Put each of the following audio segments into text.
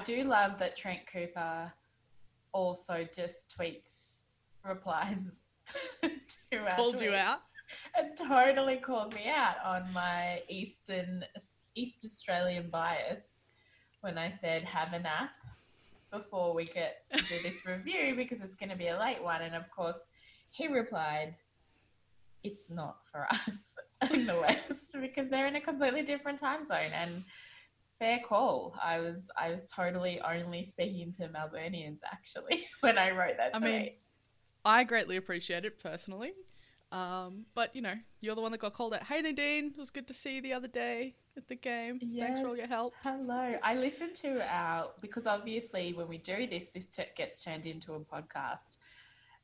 I do love that Trent Cooper also just tweets replies to our Called you out. It totally called me out on my Eastern East Australian bias when I said have a nap before we get to do this review because it's going to be a late one. And of course, he replied, "It's not for us in the West because they're in a completely different time zone." And fair call. I was I was totally only speaking to Melburnians actually when I wrote that I tweet. mean, I greatly appreciate it personally. Um, but you know, you're the one that got called out. Hey Nadine, it was good to see you the other day at the game. Thanks for all your help. Hello. I listened to our because obviously when we do this, this t- gets turned into a podcast,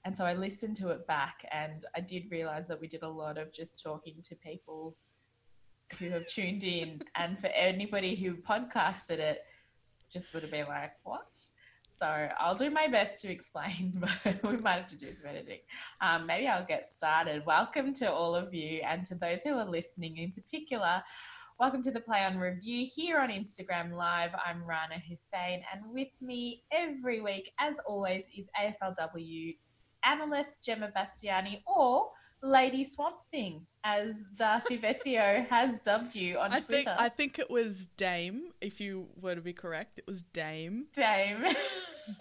and so I listened to it back, and I did realize that we did a lot of just talking to people who have tuned in, and for anybody who podcasted it, just would have been like, "What?" So I'll do my best to explain, but we might have to do some editing. Um, maybe I'll get started. Welcome to all of you, and to those who are listening in particular. Welcome to the Play On Review here on Instagram Live. I'm Rana Hussein, and with me every week, as always, is AFLW analyst Gemma Bastiani or Lady Swamp Thing, as Darcy Vescio has dubbed you on I think Twitter. I think it was Dame. If you were to be correct, it was Dame. Dame.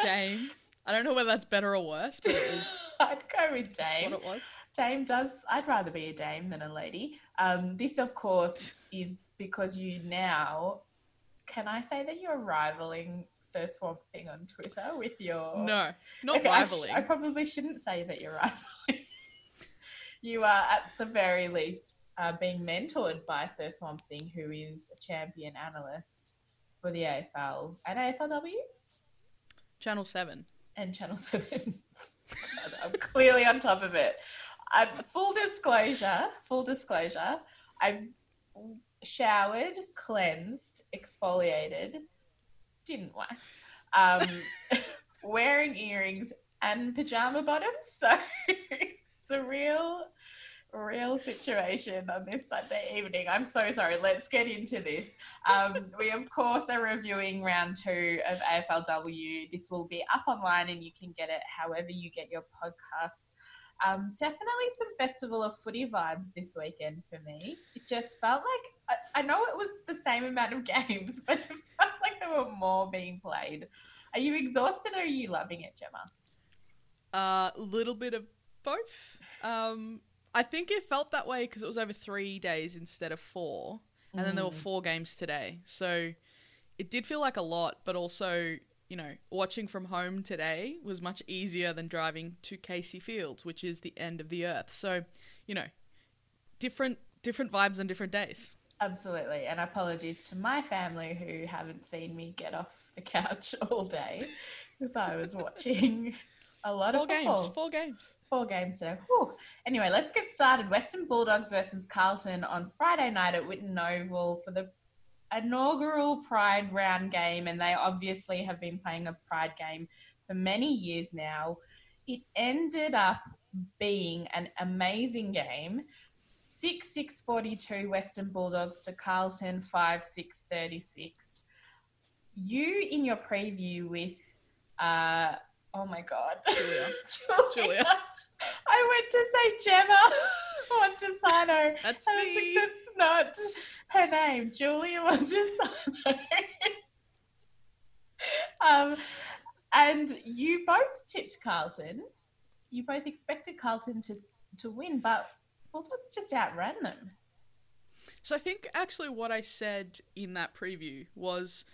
Dame. I don't know whether that's better or worse, but it is I'd go with that's Dame. what it was. Dame does. I'd rather be a dame than a lady. Um, this, of course, is because you now. Can I say that you're rivaling Sir Swamp Thing on Twitter with your? No, not Okay, I sh- rivaling. I, probably shouldn't say that you're rivaling. You are, at the very least, uh, being mentored by Sir Swamp Thing, who is a champion analyst for the AFL and AFLW Channel Seven. and Channel 7. I'm clearly on top of it. i full disclosure, full disclosure, I've showered, cleansed, exfoliated, didn't wax, um, wearing earrings and pajama bottoms. So it's a real, real situation on this Sunday evening. I'm so sorry. Let's get into this. Um, we, of course, are reviewing round two of AFLW. This will be up online and you can get it however you get your podcasts. Um, definitely some Festival of Footy vibes this weekend for me. It just felt like, I, I know it was the same amount of games, but it felt like there were more being played. Are you exhausted or are you loving it, Gemma? A uh, little bit of both. Um, I think it felt that way because it was over three days instead of four, and then there were Mm. four games today. So it did feel like a lot, but also, you know, watching from home today was much easier than driving to Casey Fields, which is the end of the earth. So, you know, different different vibes on different days. Absolutely. And apologies to my family who haven't seen me get off the couch all day because I was watching a lot Four of football. games, four games. Four games today. Whew. Anyway, let's get started. Western Bulldogs versus Carlton on Friday night at Whitten Oval for the inaugural Pride round game. And they obviously have been playing a Pride game for many years now. It ended up being an amazing game. 6 6 42 Western Bulldogs to Carlton 5 6 36. You, in your preview with Uh, oh my god, Julia. Julia. Julia. I went to say Gemma Montesano. That's and me. like, that's not her name. Julia Montesano. um, and you both tipped Carlton. You both expected Carlton to to win, but Bulldogs just outran them. So I think actually what I said in that preview was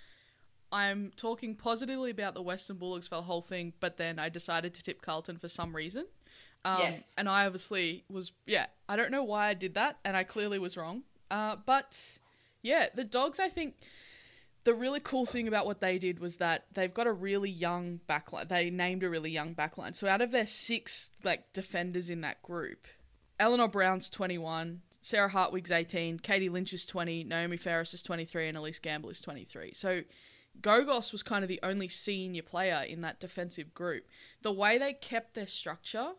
I'm talking positively about the Western Bulldogs for the whole thing, but then I decided to tip Carlton for some reason. Um, Yes. And I obviously was, yeah, I don't know why I did that, and I clearly was wrong. Uh, but yeah, the Dogs, I think the really cool thing about what they did was that they've got a really young backline. They named a really young backline. So out of their six like defenders in that group, Eleanor Brown's 21, Sarah Hartwig's 18, Katie Lynch is 20, Naomi Ferris is 23, and Elise Gamble is 23. So Gogos was kind of the only senior player in that defensive group. The way they kept their structure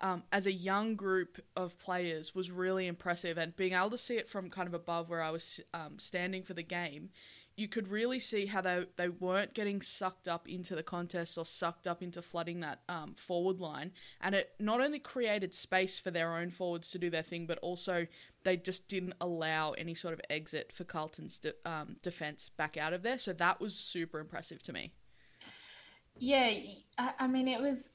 um, as a young group of players was really impressive, and being able to see it from kind of above where I was um, standing for the game, you could really see how they they weren't getting sucked up into the contest or sucked up into flooding that um, forward line, and it not only created space for their own forwards to do their thing, but also they just didn't allow any sort of exit for Carlton's de- um, defense back out of there. So that was super impressive to me. Yeah, I, mean, it was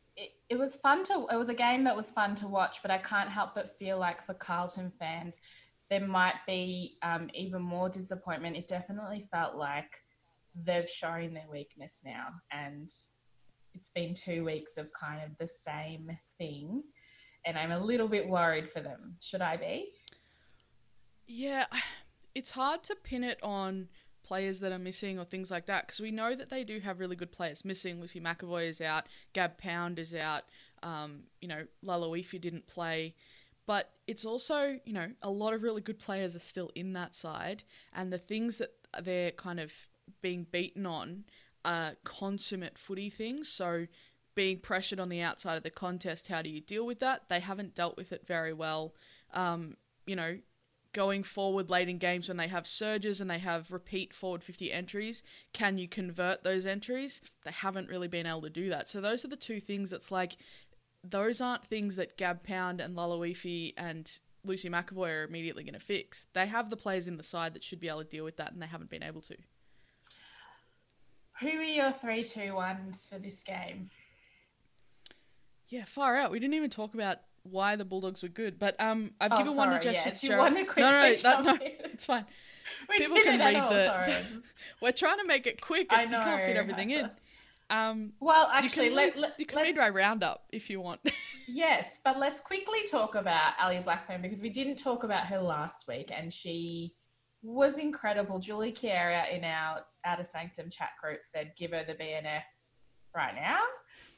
it was fun to it was a game that was fun to watch, but I can't help but feel like for Carlton fans, there might be um, even more disappointment. It definitely felt like they've shown their weakness now, and it's been two weeks of kind of the same thing, and I'm a little bit worried for them. Should I be? Yeah, it's hard to pin it on players that are missing or things like that because we know that they do have really good players missing. Lucy McEvoy is out, Gab Pound is out, um, you know, Laloifi didn't play. But it's also, you know, a lot of really good players are still in that side, and the things that they're kind of being beaten on are consummate footy things. So, being pressured on the outside of the contest, how do you deal with that? They haven't dealt with it very well. Um, you know, going forward late in games when they have surges and they have repeat forward 50 entries, can you convert those entries? They haven't really been able to do that. So those are the two things that's like, those aren't things that Gab Pound and Laloifi and Lucy McEvoy are immediately going to fix. They have the players in the side that should be able to deal with that and they haven't been able to. Who are your three, two, ones for this game? Yeah, far out. We didn't even talk about why the Bulldogs were good, but um, I've Oh, given one to sorry, Jess yeah. Fitzgerald. no, no, no, that, no, it's fine. We People can read all, the- sorry. Just- We're trying to make it quick. I It's, you can't fit know, everything in. Um, Well, you actually, can let, let, you can read my roundup if you want. Yes, but let's quickly talk about Ellie Blackburn because we didn't talk about her last week and she was incredible. Julie Chiara in our Outer Sanctum chat group said, give her the BNF right now,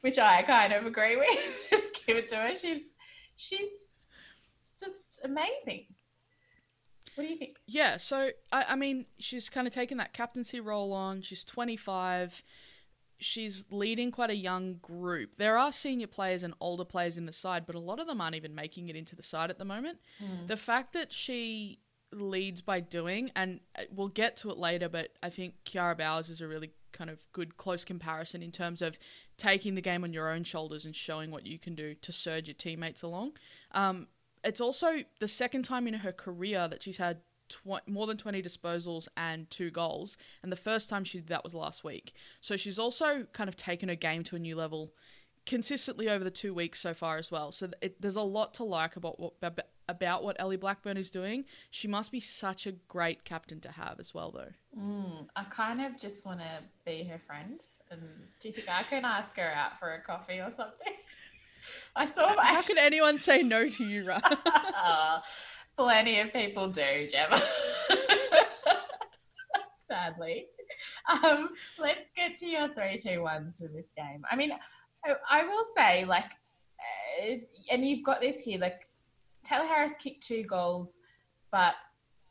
which I kind of agree with. Just give it to her. She's she's just amazing. What do you think? Yeah, so I, I mean, she's kind of taken that captaincy role on. She's 25. She's leading quite a young group. There are senior players and older players in the side, but a lot of them aren't even making it into the side at the moment. The fact that she leads by doing, and uh, we'll get to it later, but I think Kiara Bowers is a really kind of good close comparison in terms of taking the game on your own shoulders and showing what you can do to surge your teammates along. Um, it's also the second time in her career that she's had tw- more than 20 disposals and two goals, and the first time she did that was last week. So she's also kind of taken her game to a new level consistently over the two weeks so far as well. So it, there's a lot to like about what about what Ellie Blackburn is doing. She must be such a great captain to have as well, though. Mm, I kind of just want to be her friend. And do you think I can ask her out for a coffee or something? I saw. How can anyone say no to you, right? Plenty of people do, Gemma. Sadly. Um, let's get to your three, two, ones for this game. I mean, I, I will say, like, uh, and you've got this here, like, Tayla Harris kicked two goals, but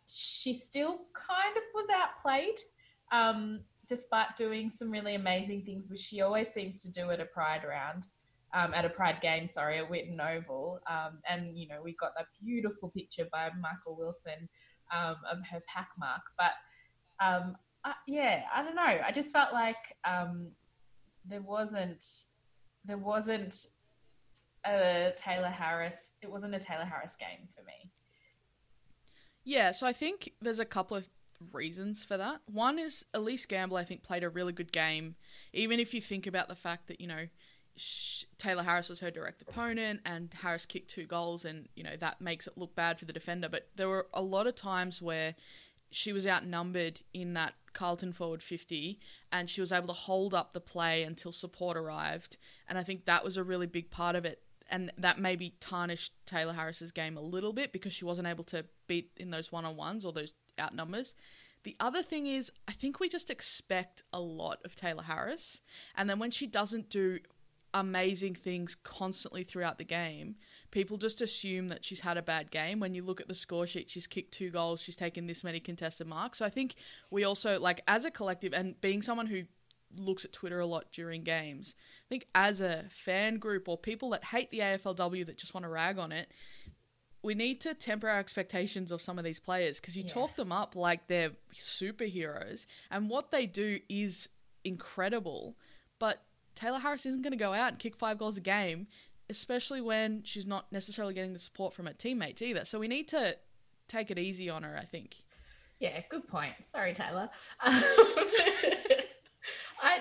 she still kind of was outplayed, um, despite doing some really amazing things, which she always seems to do at a Pride round um, at a Pride game, sorry, at Whitten Oval. Um, and, you know, we got that beautiful picture by Michael Willson um, of her pack mark. But um, I, yeah, I don't know. I just felt like um, there wasn't there wasn't a Tayla Harris. It wasn't a Tayla Harris game for me. Yeah, so I think there's a couple of reasons for that. One is Elise Gamble, I think, played a really good game, even if you think about the fact that, you know, Tayla Harris was her direct opponent and Harris kicked two goals, and, you know, that makes it look bad for the defender. But there were a lot of times where she was outnumbered in that Carlton forward 50 and she was able to hold up the play until support arrived. And I think that was a really big part of it. And that maybe tarnished Tayla Harris's game a little bit because she wasn't able to beat in those one on ones or those outnumbers. The other thing is, I think we just expect a lot of Tayla Harris. And then when she doesn't do amazing things constantly throughout the game, people just assume that she's had a bad game. When you look at the score sheet, she's kicked two goals, she's taken this many contested marks. So I think we also, like, as a collective, and being someone who looks at Twitter a lot during games, I think as a fan group or people that hate the AFLW that just want to rag on it, we need to temper our expectations of some of these players because you yeah. talk them up like they're superheroes, and what they do is incredible. But Tayla Harris isn't going to go out and kick five goals a game, especially when she's not necessarily getting the support from her teammates either. So we need to take it easy on her, I think. Yeah, good point. Sorry, Tayla. I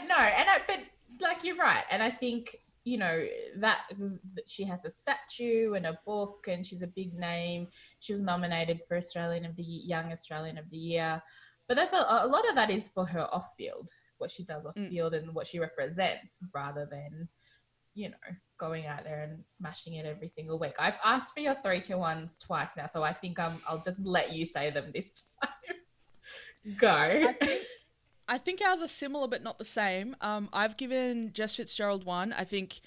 know, and I, but like you're right, and I think you know that she has a statue and a book and she's a big name she was nominated for australian of the young australian of the year but that's a, a lot of that is for her off field what she does off mm. field and what she represents rather than you know going out there and smashing it every single week i've asked for your three two ones twice now so i think um, i'll just let you say them this time go I think, I think ours are similar but not the same. Um, I've given Jess Fitzgerald one. I think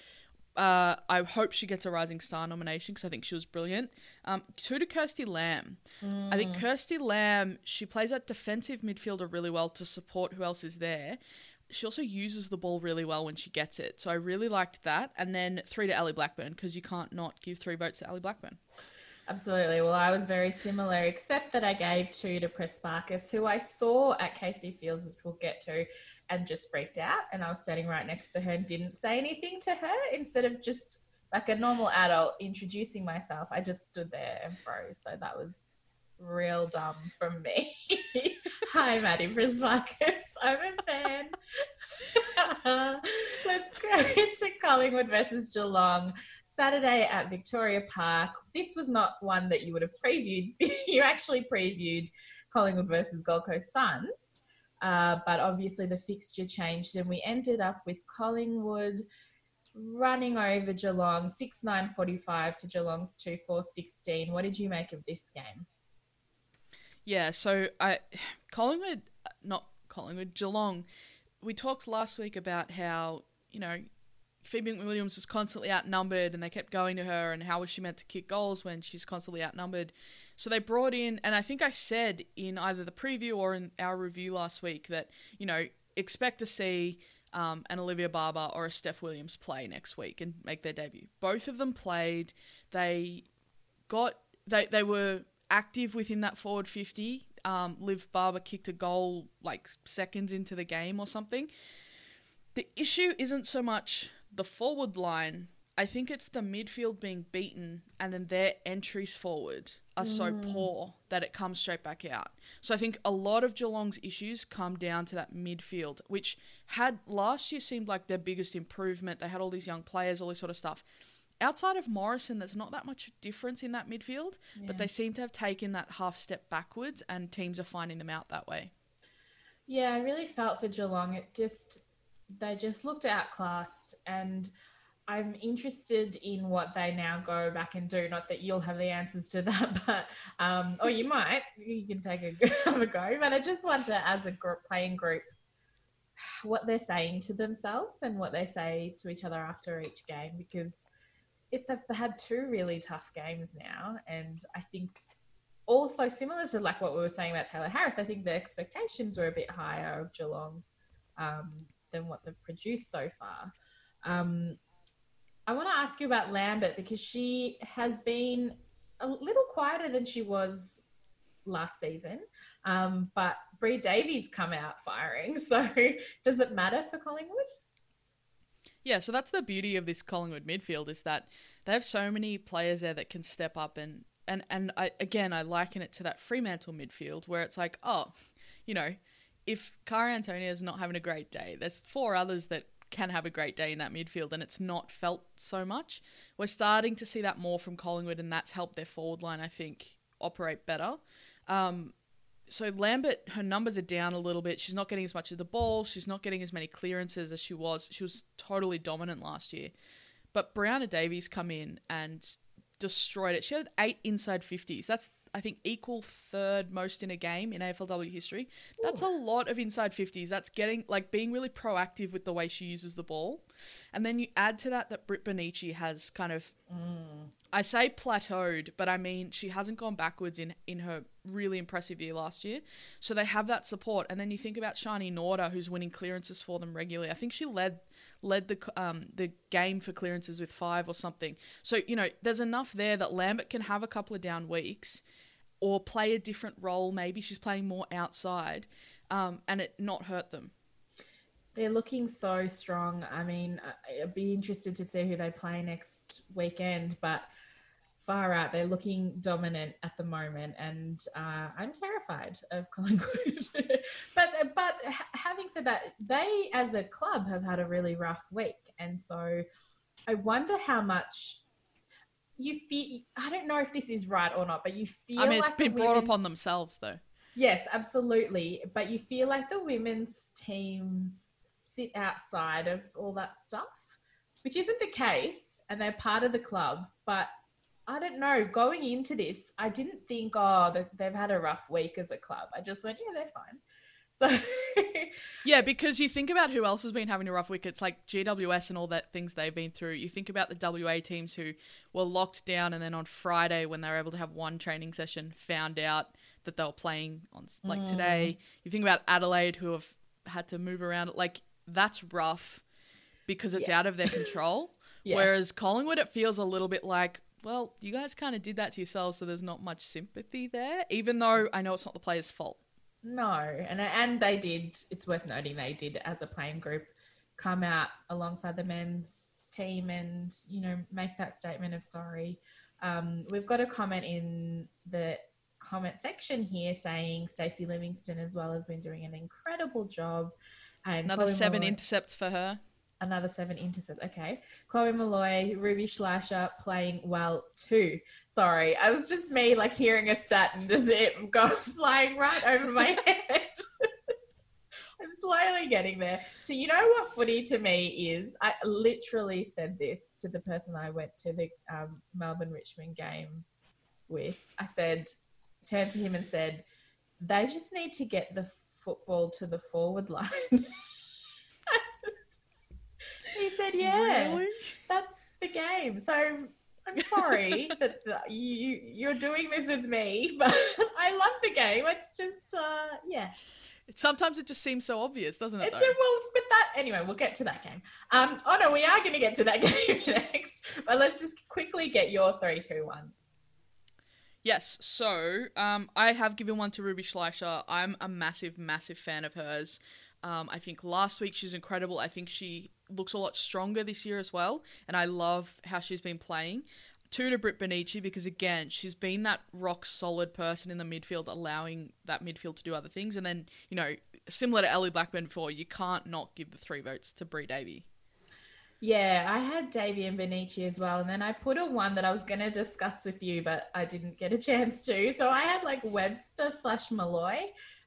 uh, I hope she gets a Rising Star nomination because I think she was brilliant. Um, two to Kirsty Lamb. Mm. I think mm. Kirsty Lamb, she plays that defensive midfielder really well to support who else is there. She also uses the ball really well when she gets it. So I really liked that. And then three to Ellie Blackburn because you can't not give three votes to Ellie Blackburn. Absolutely. Well, I was very similar, except that I gave two to Prespakis, who I saw at Casey Fields, which we'll get to, and just freaked out. And I was standing right next to her and didn't say anything to her instead of just like a normal adult introducing myself. I just stood there and froze. So that was real dumb from me. Hi, Maddie Prespakis. I'm a fan. Let's go into Collingwood versus Geelong. Saturday at Victoria Park. This was not one that you would have previewed. you actually previewed Collingwood versus Gold Coast Suns. Uh, but obviously the fixture changed and we ended up with Collingwood running over Geelong 6 9 45 to Geelong's 2 4 16. What did you make of this game? Yeah, so I Collingwood, not Collingwood, Geelong. We talked last week about how, you know, Phoebe McWilliams was constantly outnumbered and they kept going to her and how was she meant to kick goals when she's constantly outnumbered. So they brought in and I think I said in either the preview or in our review last week that, you know, expect to see um, an Olivia Barber or a Steph Williams play next week and make their debut. Both of them played. They got they they were active within that forward 50. Um, Liv Barber kicked a goal like seconds into the game or something. The issue isn't so much the forward line, I think it's the midfield being beaten and then their entries forward are mm. so poor that it comes straight back out. So I think a lot of Geelong's issues come down to that midfield, which had last year seemed like their biggest improvement. They had all these young players, all this sort of stuff. Outside of Morrison, there's not that much difference in that midfield, yeah. but they seem to have taken that half step backwards, and teams are finding them out that way. Yeah, I really felt for Geelong. It just they just looked outclassed and I'm interested in what they now go back and do. Not that you'll have the answers to that, but um, or you might. You can take a, have a go. But I just wonder, as a group, playing group, what they're saying to themselves and what they say to each other after each game, because it, they've had two really tough games now, and I think also similar to like what we were saying about Tayla Harris, I think the expectations were a bit higher of Geelong. Um, than what they've produced so far. Um, I want to ask you about Lambert because she has been a little quieter than she was last season. Um, but Bree Davey's come out firing. So does it matter for Collingwood? Yeah, so that's the beauty of this Collingwood midfield is that they have so many players there that can step up and and and I again I liken it to that Fremantle midfield where it's like, oh, you know, if Kara Antonio is not having a great day, there's four others that can have a great day in that midfield and it's not felt so much. We're starting to see that more from Collingwood and that's helped their forward line, I think, operate better. Um, so Lambert, her numbers are down a little bit. She's not getting as much of the ball. She's not getting as many clearances as she was. She was totally dominant last year. But Brianna Davey's come in and destroyed it. She had eight inside 50s. That's, I think, equal third most in a game in AFLW history. That's Ooh. a lot of inside 50s. That's getting, like, being really proactive with the way she uses the ball. And then you add to that that Britt Bonnici has kind of, mm. I say plateaued, but I mean, she hasn't gone backwards in, in her really impressive year last year. So they have that support. And then you think about Sharni Norder, who's winning clearances for them regularly. I think she led led the um, the game for clearances with five or something. So you know, there's enough there that Lambert can have a couple of down weeks, or play a different role. Maybe she's playing more outside, um, and it not hurt them. They're looking so strong. I mean, I'd be interested to see who they play next weekend, but far out. They're looking dominant at the moment, and uh, I'm terrified of Collingwood. but but having said that, they as a club have had a really rough week, and so I wonder how much you feel. I don't know if this is right or not, but you feel. I mean, it's like been brought upon themselves, though. Yes, absolutely. But you feel like the women's teams sit outside of all that stuff, which isn't the case, and they're part of the club, but I don't know. Going into this, I didn't think, oh, they've had a rough week as a club. I just went, yeah, they're fine. So yeah, because you think about who else has been having a rough week. It's like GWS and all that things they've been through. You think about the WA teams who were locked down, and then on Friday when they were able to have one training session, found out that they were playing on like mm. today. You think about Adelaide who have had to move around. Like that's rough because it's yeah. out of their control. yeah. Whereas Collingwood, it feels a little bit like well, you guys kind of did that to yourselves, so there's not much sympathy there, even though I know it's not the players' fault. No, and and they did. It's worth noting they did, as a playing group, come out alongside the men's team and you know make that statement of sorry. Um, we've got a comment in the comment section here saying Stacey Livingstone as well has been doing an incredible job. And Another Chloe seven intercepts for her another seven intercepts. Okay. Chloe Molloy, Ruby Schleicher playing well too. Sorry, I was just me like hearing a stat and just it go flying right over my head. I'm slowly getting there. So you know what footy to me is? I literally said this to the person I went to the um, Melbourne Richmond game with. I said, turned to him and said, they just need to get the football to the forward line. He said, "Yeah, really? that's the game." So I'm sorry that you you're doing this with me, but I love the game. It's just, uh, yeah. Sometimes it just seems so obvious, doesn't it? it well, but that anyway, we'll get to that game. Um, oh no, we are going to get to that game next, but let's just quickly get your three, two, one. Yes, so um, I have given one to Ruby Schleicher. I'm a massive, massive fan of hers. Um, I think last week she's incredible. I think she looks a lot stronger this year as well, and I love how she's been playing. Two to Britt Bonnici because again she's been that rock solid person in the midfield, allowing that midfield to do other things. And then you know, similar to Ellie Blackburn before, you can't not give the three votes to Brie Davey. Yeah, I had Davey and Bonnici as well, and then I put a one that I was going to discuss with you, but I didn't get a chance to. So I had like Webster slash Molloy,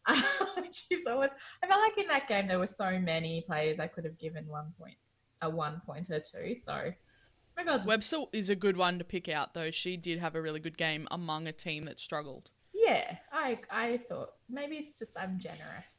is always. I felt like in that game there were so many players I could have given one point, a one pointer to. So maybe I'll just... Webster is a good one to pick out, though. She did have a really good game among a team that struggled. Yeah, I I thought maybe it's just I'm generous.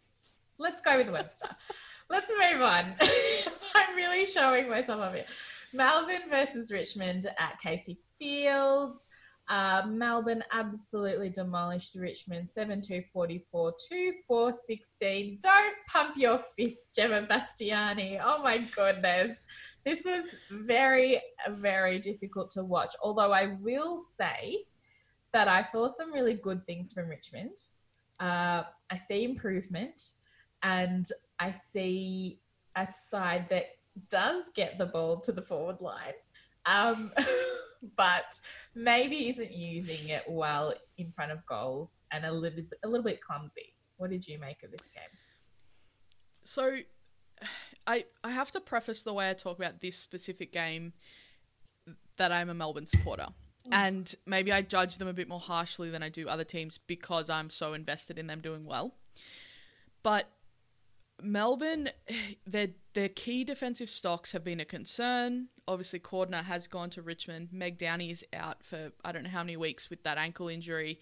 So let's go with Webster. let's move on. so I'm really showing myself up here. Melbourne versus Richmond at Casey Fields. Uh, Melbourne absolutely demolished Richmond 7 2 44 2 4 16. Don't pump your fist, Gemma Bastiani. Oh my goodness. This was very, very difficult to watch. Although I will say that I saw some really good things from Richmond. Uh, I see improvement and I see a side that does get the ball to the forward line, um, but maybe isn't using it well in front of goals and a little a little bit clumsy. What did you make of this game? So, I I have to preface the way I talk about this specific game that I'm a Melbourne supporter. Mm. And maybe I judge them a bit more harshly than I do other teams because I'm so invested in them doing well. But Melbourne, their their key defensive stocks have been a concern. Obviously, Cordner has gone to Richmond. Meg Downey is out for I don't know how many weeks with that ankle injury.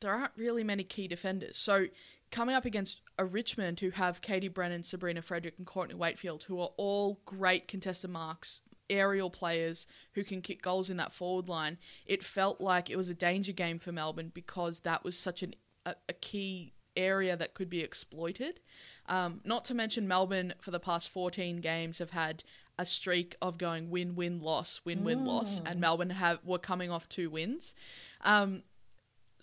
There aren't really many key defenders. So coming up against a Richmond who have Katie Brennan, Sabrina Frederick, and Courtney Wakefield, who are all great contested marks, aerial players who can kick goals in that forward line, it felt like it was a danger game for Melbourne because that was such an, a, a key area that could be exploited. Um, not to mention, Melbourne for the past 14 games have had a streak of going win win loss, win win loss, and Melbourne have were coming off two wins. Um,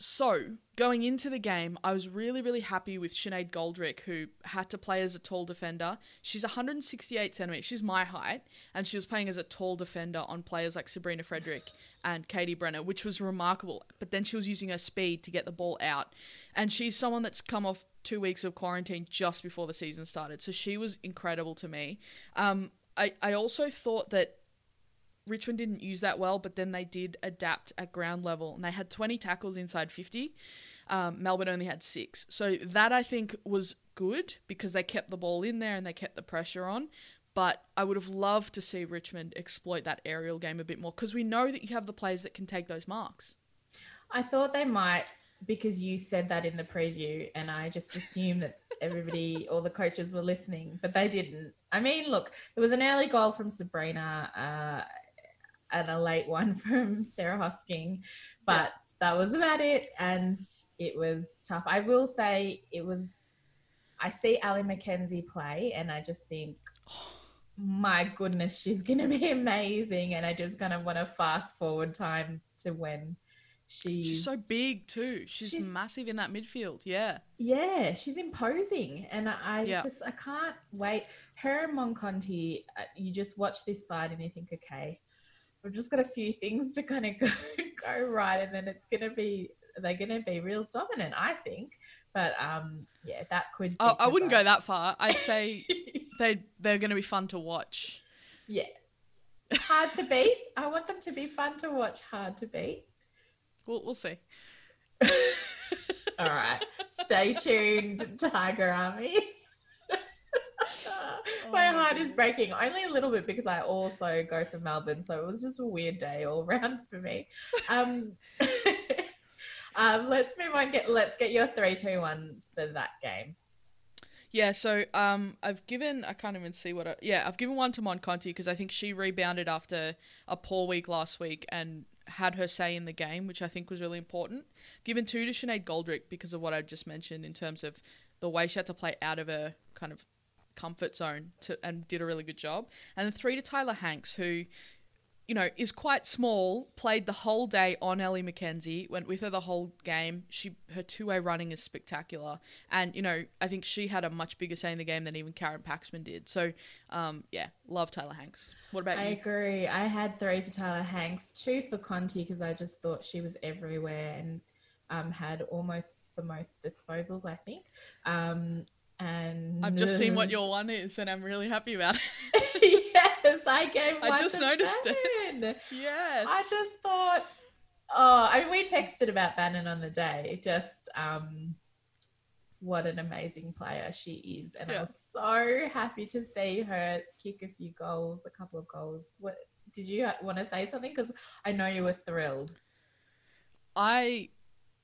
so, going into the game, I was really, really happy with Sinead Goldrick, who had to play as a tall defender. She's 168 centimeters. She's my height, and she was playing as a tall defender on players like Sabrina Frederick and Katie Brennan, which was remarkable. But then she was using her speed to get the ball out. And she's someone that's come off two weeks of quarantine just before the season started. So she was incredible to me. Um, I, I also thought that Richmond didn't use that well, but then they did adapt at ground level and they had 20 tackles inside 50. Um, Melbourne only had six. So that I think was good because they kept the ball in there and they kept the pressure on. But I would have loved to see Richmond exploit that aerial game a bit more because we know that you have the players that can take those marks. I thought they might because you said that in the preview, and I just assumed that everybody, all the coaches were listening, but they didn't. I mean, look, there was an early goal from Sabrina. Uh, and a late one from Sarah Hosking, but yeah. that was about it. And it was tough. I will say it was. I see Ellie McKenzie play, and I just think, my goodness, she's going to be amazing. And I just kind of want to fast forward time to when she's, she's so big too. She's, she's, massive in that midfield. Yeah. Yeah, she's imposing, and I yeah. just I can't wait. Her and Mon Conti, uh, you just watch this side and you think, okay, we've just got a few things to kind of go, go right, and then it's going to be they're going to be real dominant, I think. But um, yeah, that could. Oh, I wouldn't I... go that far. I'd say they they're going to be fun to watch. Yeah, hard to beat. I want them to be fun to watch. Hard to beat. We'll we'll see. All right, stay tuned, Tiger Army. My oh heart is breaking only a little bit because I also go for Melbourne, so it was just a weird day all around for me. Um, um, let's move on. Get let's get your three, two, one for that game. Yeah, so um, I've given I can't even see what I, yeah I've given one to Mon Conti because I think she rebounded after a poor week last week and had her say in the game, which I think was really important. Given two to Sinead Goldrick because of what I just mentioned in terms of the way she had to play out of her kind of comfort zone to, and did a really good job. And then three to Tyla Hanks, who, you know, is quite small, played the whole day on Ellie McKenzie, went with her the whole game. She her two way running is spectacular, and you know, I think she had a much bigger say in the game than even Karen Paxman did. So, um, yeah, love Tyla Hanks. What about I you? I agree. I had three for Tyla Hanks, two for Conti because I just thought she was everywhere and. Um, had almost the most disposals, I think. Um, and I've just seen what your one is, and I'm really happy about it. yes, I gave. I just noticed Bannon. it. Yes, I just thought. Oh, I mean, we texted about Bannon on the day. Just um, what an amazing player she is, and yeah. I was so happy to see her kick a few goals, a couple of goals. What did you want to say something? Because I know you were thrilled. I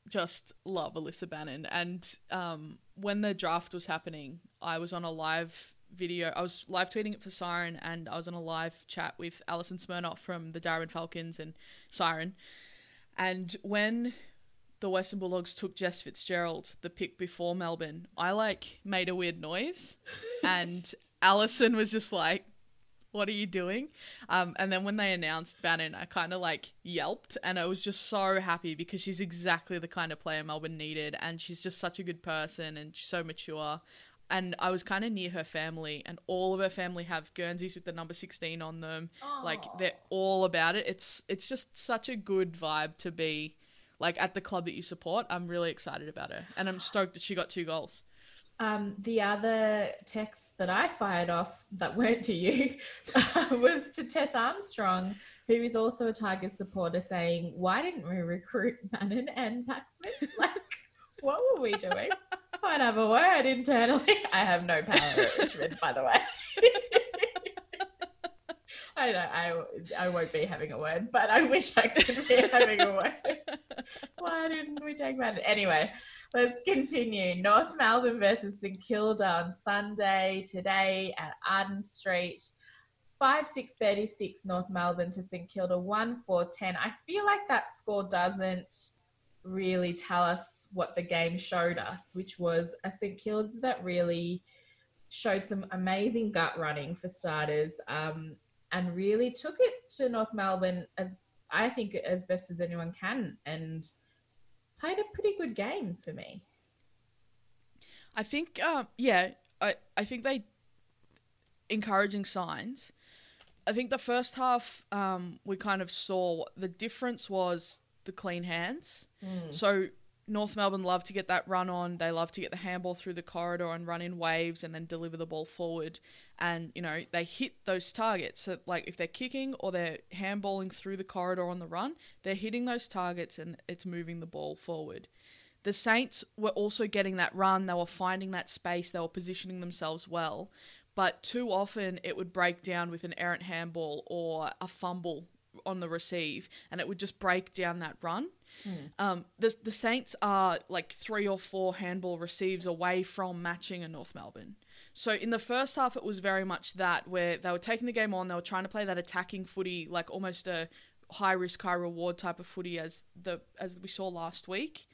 just love Alyssa Bannon. And um, when the draft was happening, I was on a live video. I was live tweeting it for Siren, and I was on a live chat with Alison Smirnoff from the Darwin Falcons and Siren. And when the Western Bulldogs took Jess Fitzgerald, the pick before Melbourne, I like made a weird noise, and Alison was just like, what are you doing? Um, and then when they announced Bannon, I kind of like yelped and I was just so happy because she's exactly the kind of player Melbourne needed and she's just such a good person and she's so mature. and I was kind of near her family, and all of her family have Guernseys with the number sixteen on them. Like they're all about it. It's it's just such a good vibe to be like at the club that you support. I'm really excited about her, and I'm stoked that she got two goals. Um, the other texts that I fired off that weren't to you was to Tess Armstrong, who is also a Tigers supporter, saying, "Why didn't we recruit Bannon and Paxman? Like, what were we doing?" I'd have a word internally. I have no power at Richmond, by the way. I know I, I won't be having a word, but I wish I could be having a word. Why didn't we take that? Anyway, let's continue. North Melbourne versus St Kilda on Sunday today at Arden Street. 5 6 36 North Melbourne to St Kilda 1 4 10. I feel like that score doesn't really tell us what the game showed us, which was a St Kilda that really showed some amazing gut running for starters. Um, and really took it to North Melbourne as I think as best as anyone can and played a pretty good game for me. I think, um, yeah, I, I think they encouraging signs. I think the first half um, we kind of saw the difference was the clean hands. So North Melbourne love to get that run on. They love to get the handball through the corridor and run in waves and then deliver the ball forward. And, you know, they hit those targets. So, like, if they're kicking or they're handballing through the corridor on the run, they're hitting those targets and it's moving the ball forward. The Saints were also getting that run. They were finding that space. They were positioning themselves well. But too often it would break down with an errant handball or a fumble on the receive and it would just break down that run. Um, the the Saints are like three or four handball receives away from matching a North Melbourne. So in the first half, it was very much that where they were taking the game on, they were trying to play that attacking footy, like almost a high risk, high reward type of footy as the as we saw last week.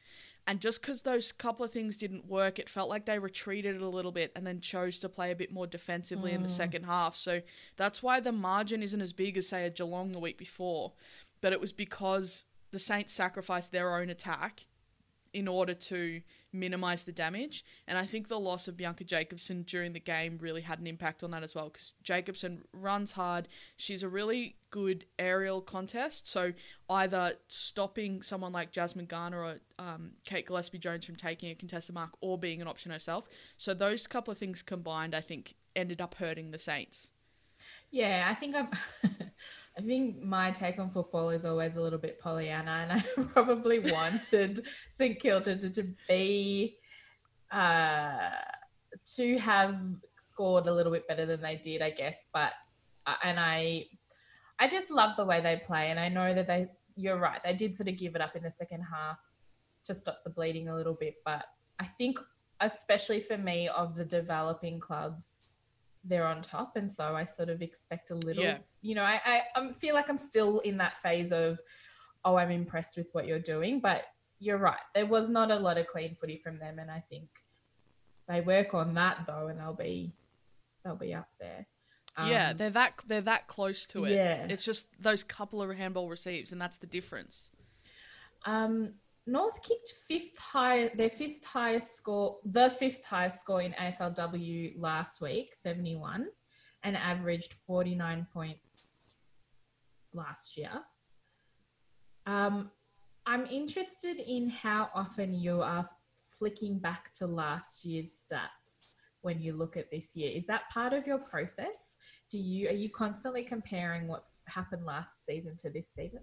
And just because those couple of things didn't work, it felt like they retreated a little bit and then chose to play a bit more defensively in the mm. second half. So that's why the margin isn't as big as, say, a Geelong the week before. But it was because the Saints sacrificed their own attack in order to minimize the damage. And I think the loss of Bianca Jakobsson during the game really had an impact on that as well because Jakobsson runs hard. She's a really good aerial contest. So either stopping someone like Jasmine Garner or um, Kate Gillespie Jones from taking a contested mark or being an option herself. So those couple of things combined, I think, ended up hurting the Saints. Yeah, I think I'm. I think my take on football is always a little bit Pollyanna, and I probably wanted St Kilda to, to be uh, to have scored a little bit better than they did, I guess. But uh, and I, I just love the way they play, and I know that they. You're right. They did sort of give it up in the second half to stop the bleeding a little bit, but I think, especially for me, of the developing clubs they're on top and so i sort of expect a little Yeah. you know I, I i feel like i'm still in that phase of oh i'm impressed with what you're doing but you're right there was not a lot of clean footy from them and i think they work on that though and they'll be they'll be up there yeah, Um, they're that they're that close to it. yeah. It's just those couple of handball receives, and that's the difference. Um, North kicked fifth high, their fifth highest score, the fifth highest score in AFLW last week, 71, and averaged 49 points last year. Um, I'm interested in how often you are flicking back to last year's stats when you look at this year. Is that part of your process? Do you are you constantly comparing what's happened last season to this season?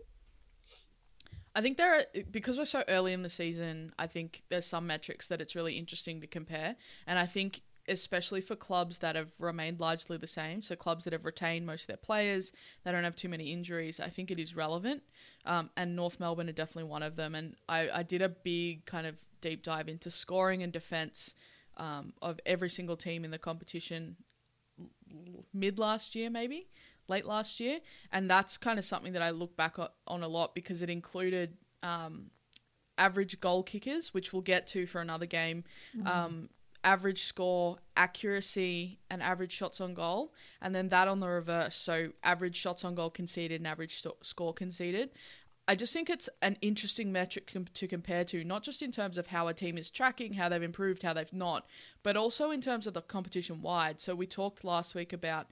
I think there are because we're so early in the season. I think there's some metrics that it's really interesting to compare, and I think especially for clubs that have remained largely the same, so clubs that have retained most of their players, they don't have too many injuries. I think it is relevant, um, and North Melbourne are definitely one of them. And I, I did a big kind of deep dive into scoring and defense um, of every single team in the competition mid last year, maybe late last year, and that's kind of something that I look back on a lot because it included um, average goal kickers, which we'll get to for another game, um, average score, accuracy, and average shots on goal, and then that on the reverse, so average shots on goal conceded and average score conceded. I just think it's an interesting metric com- to compare to, not just in terms of how a team is tracking, how they've improved, how they've not, but also in terms of the competition wide. So we talked last week about,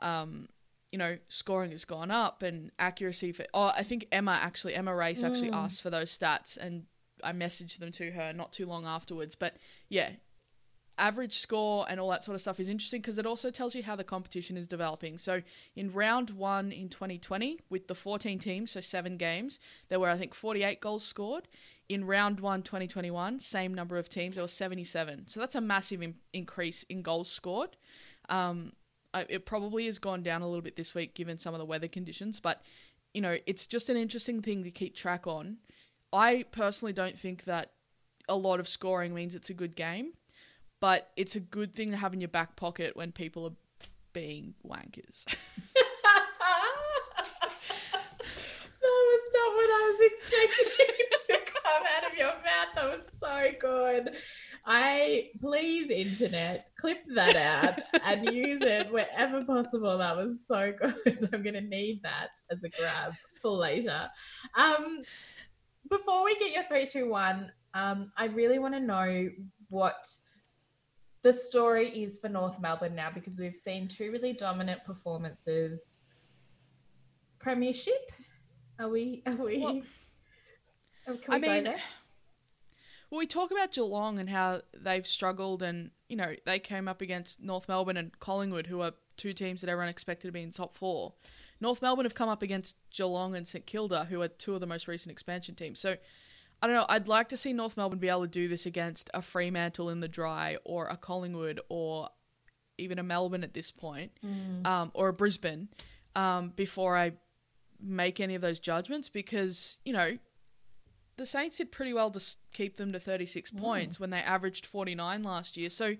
um, you know, scoring has gone up and accuracy for. Oh, I think Emma actually, Emma Race actually asked for those stats, and I messaged them to her not too long afterwards. But yeah, average score and all that sort of stuff is interesting because it also tells you how the competition is developing. So in round one in 2020, with the 14 teams, so seven games, there were I think 48 goals scored. In round one 2021, same number of teams, there were 77. So that's a massive in- increase in goals scored. Um, it probably has gone down a little bit this week given some of the weather conditions, but you know it's just an interesting thing to keep track on. I personally don't think that a lot of scoring means it's a good game but it's a good thing to have in your back pocket when people are being wankers. that was not what I was expecting to come out of your mouth. That was so good. I please internet clip that out and use it wherever possible. That was so good. I'm gonna need that as a grab for later. Um, before we get your three, two, one, um, I really want to know what the story is for North Melbourne now because we've seen two really dominant performances. Premiership? Are we? Are we? Well, can we I mean, go there? Well, we talk about Geelong and how they've struggled, and you know they came up against North Melbourne and Collingwood, who are two teams that everyone expected to be in the top four. North Melbourne have come up against Geelong and St Kilda, who are two of the most recent expansion teams. So I don't know. I'd like to see North Melbourne be able to do this against a Fremantle in the dry, or a Collingwood, or even a Melbourne at this point, um, or a Brisbane, um, before I make any of those judgments. Because you know, the Saints did pretty well to keep them to 36 points when they averaged 49 last year. So,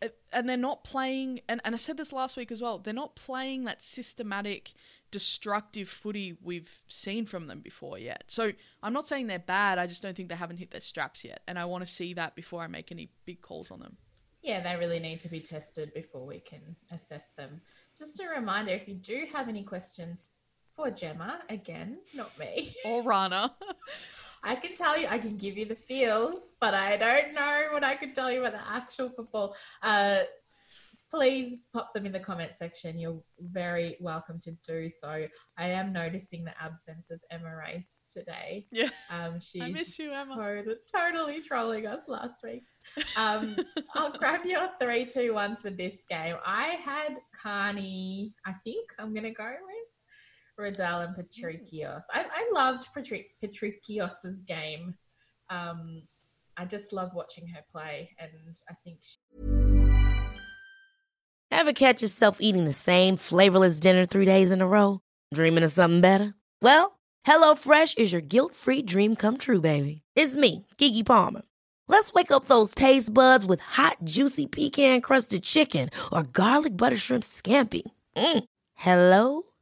uh, and they're not playing, and, and I said this last week as well, they're not playing that systematic, destructive footy we've seen from them before yet. So, I'm not saying they're bad, I just don't think they haven't hit their straps yet. And I want to see that before I make any big calls on them. Yeah, they really need to be tested before we can assess them. Just a reminder if you do have any questions for Gemma, again, not me, Or Rana. I can tell you, I can give you the feels, but I don't know what I can tell you about the actual football. Uh, please pop them in the comment section. You're very welcome to do so. I am noticing the absence of Emma Race today. yeah. Um, she I miss you, Emma. tot- totally trolling us last week. Um, I'll grab your three, two, ones for this game. I had Kearney. I think I'm gonna go with Riddell and Patrikios. I, I loved Patri- Patrikios's game. Um, I just love watching her play, and I think she Ever catch yourself eating the same flavorless dinner three days in a row? Dreaming of something better? Well, HelloFresh is your guilt-free dream come true, baby. It's me, Keke Palmer. Let's wake up those taste buds with hot, juicy pecan-crusted chicken or garlic butter shrimp scampi. Mm. Hello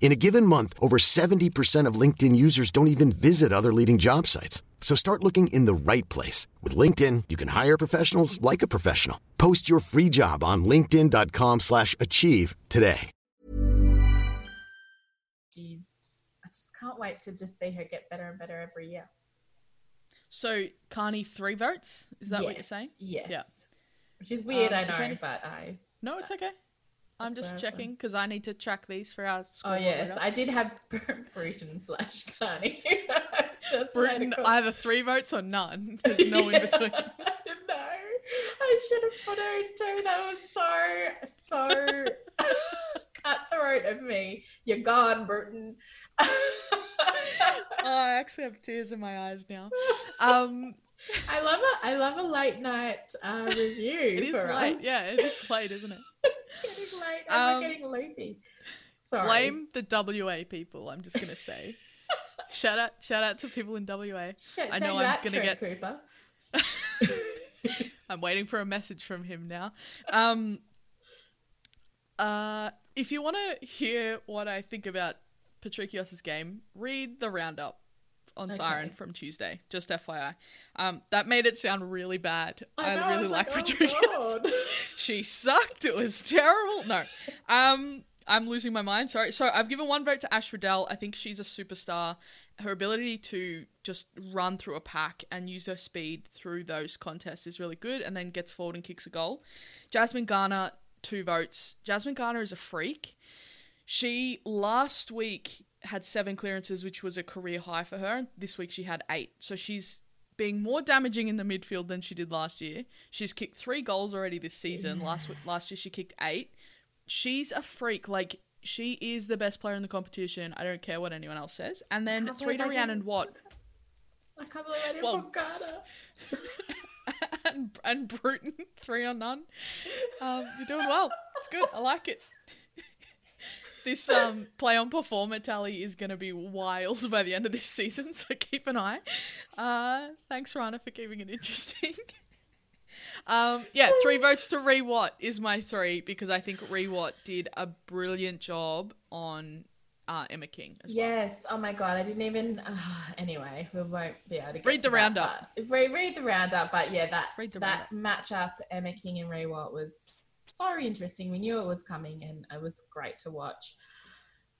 In a given month, over 70% of LinkedIn users don't even visit other leading job sites. So start looking in the right place. With LinkedIn, you can hire professionals like a professional. Post your free job on linkedin.com slash achieve today. she's. I just can't wait to just see her get better and better every year. So, Kearney, three votes? Is that what you're saying? Yes. Yeah. Which is weird, Um, I know, any- but I. No, it's okay. I'm just checking because I need to track these for our Oh yes, later. I did have Bruton slash Kearney. Bruton, either three votes or none. There's no in between. no, I should have put her in two. That was so so cutthroat of me. You're gone, Bruton. Oh, I actually have tears in my eyes now. Um, I love a I love a late night uh, review it is late. us. Yeah, it is late, isn't it? it's getting late and Um, we're getting loopy. Sorry. Blame the WA people. I'm just gonna say. shout out, shout out to people in WA. Shit, I know I'm gonna get- Cooper. I'm waiting for a message from him now. Um, uh, if you want to hear what I think about Patrikios' game, read the roundup on Siren from Tuesday. Just FYI. Um, that made it sound really bad. I, know, really was like, oh, Patrikios. God. she sucked. It was terrible. No. Um, I'm losing my mind. Sorry. So I've given one vote to Ash Riddell. I think she's a superstar. Her ability to just run through a pack and use her speed through those contests is really good, and then gets forward and kicks a goal. Jasmine Garner, two votes. Jasmine Garner is a freak. She last week had seven clearances, which was a career high for her. and This week she had eight. So she's being more damaging in the midfield than she did last year. She's kicked three goals already this season. Last w- last year she kicked eight. She's a freak. Like she is the best player in the competition. I don't care what anyone else says. And then three to Rhiannon Watt I can't believe I didn't Well- put and, and Bruton three on none. Um, you're doing well. It's good. I like it. This um, play on performer tally is going to be wild by the end of this season, so keep an eye. Uh, thanks, Rana, for keeping it interesting. um, yeah, three votes to Rhi Watt is my three because I think Rhi Watt did a brilliant job on uh, Emma King as well. Yes. Oh my god, I didn't even. Uh, anyway, we won't be able to get Read to the that, roundup. but- Read, read the roundup, but yeah, that that matchup, Emma King and Rhi Watt was so interesting. We knew it was coming, and it was great to watch.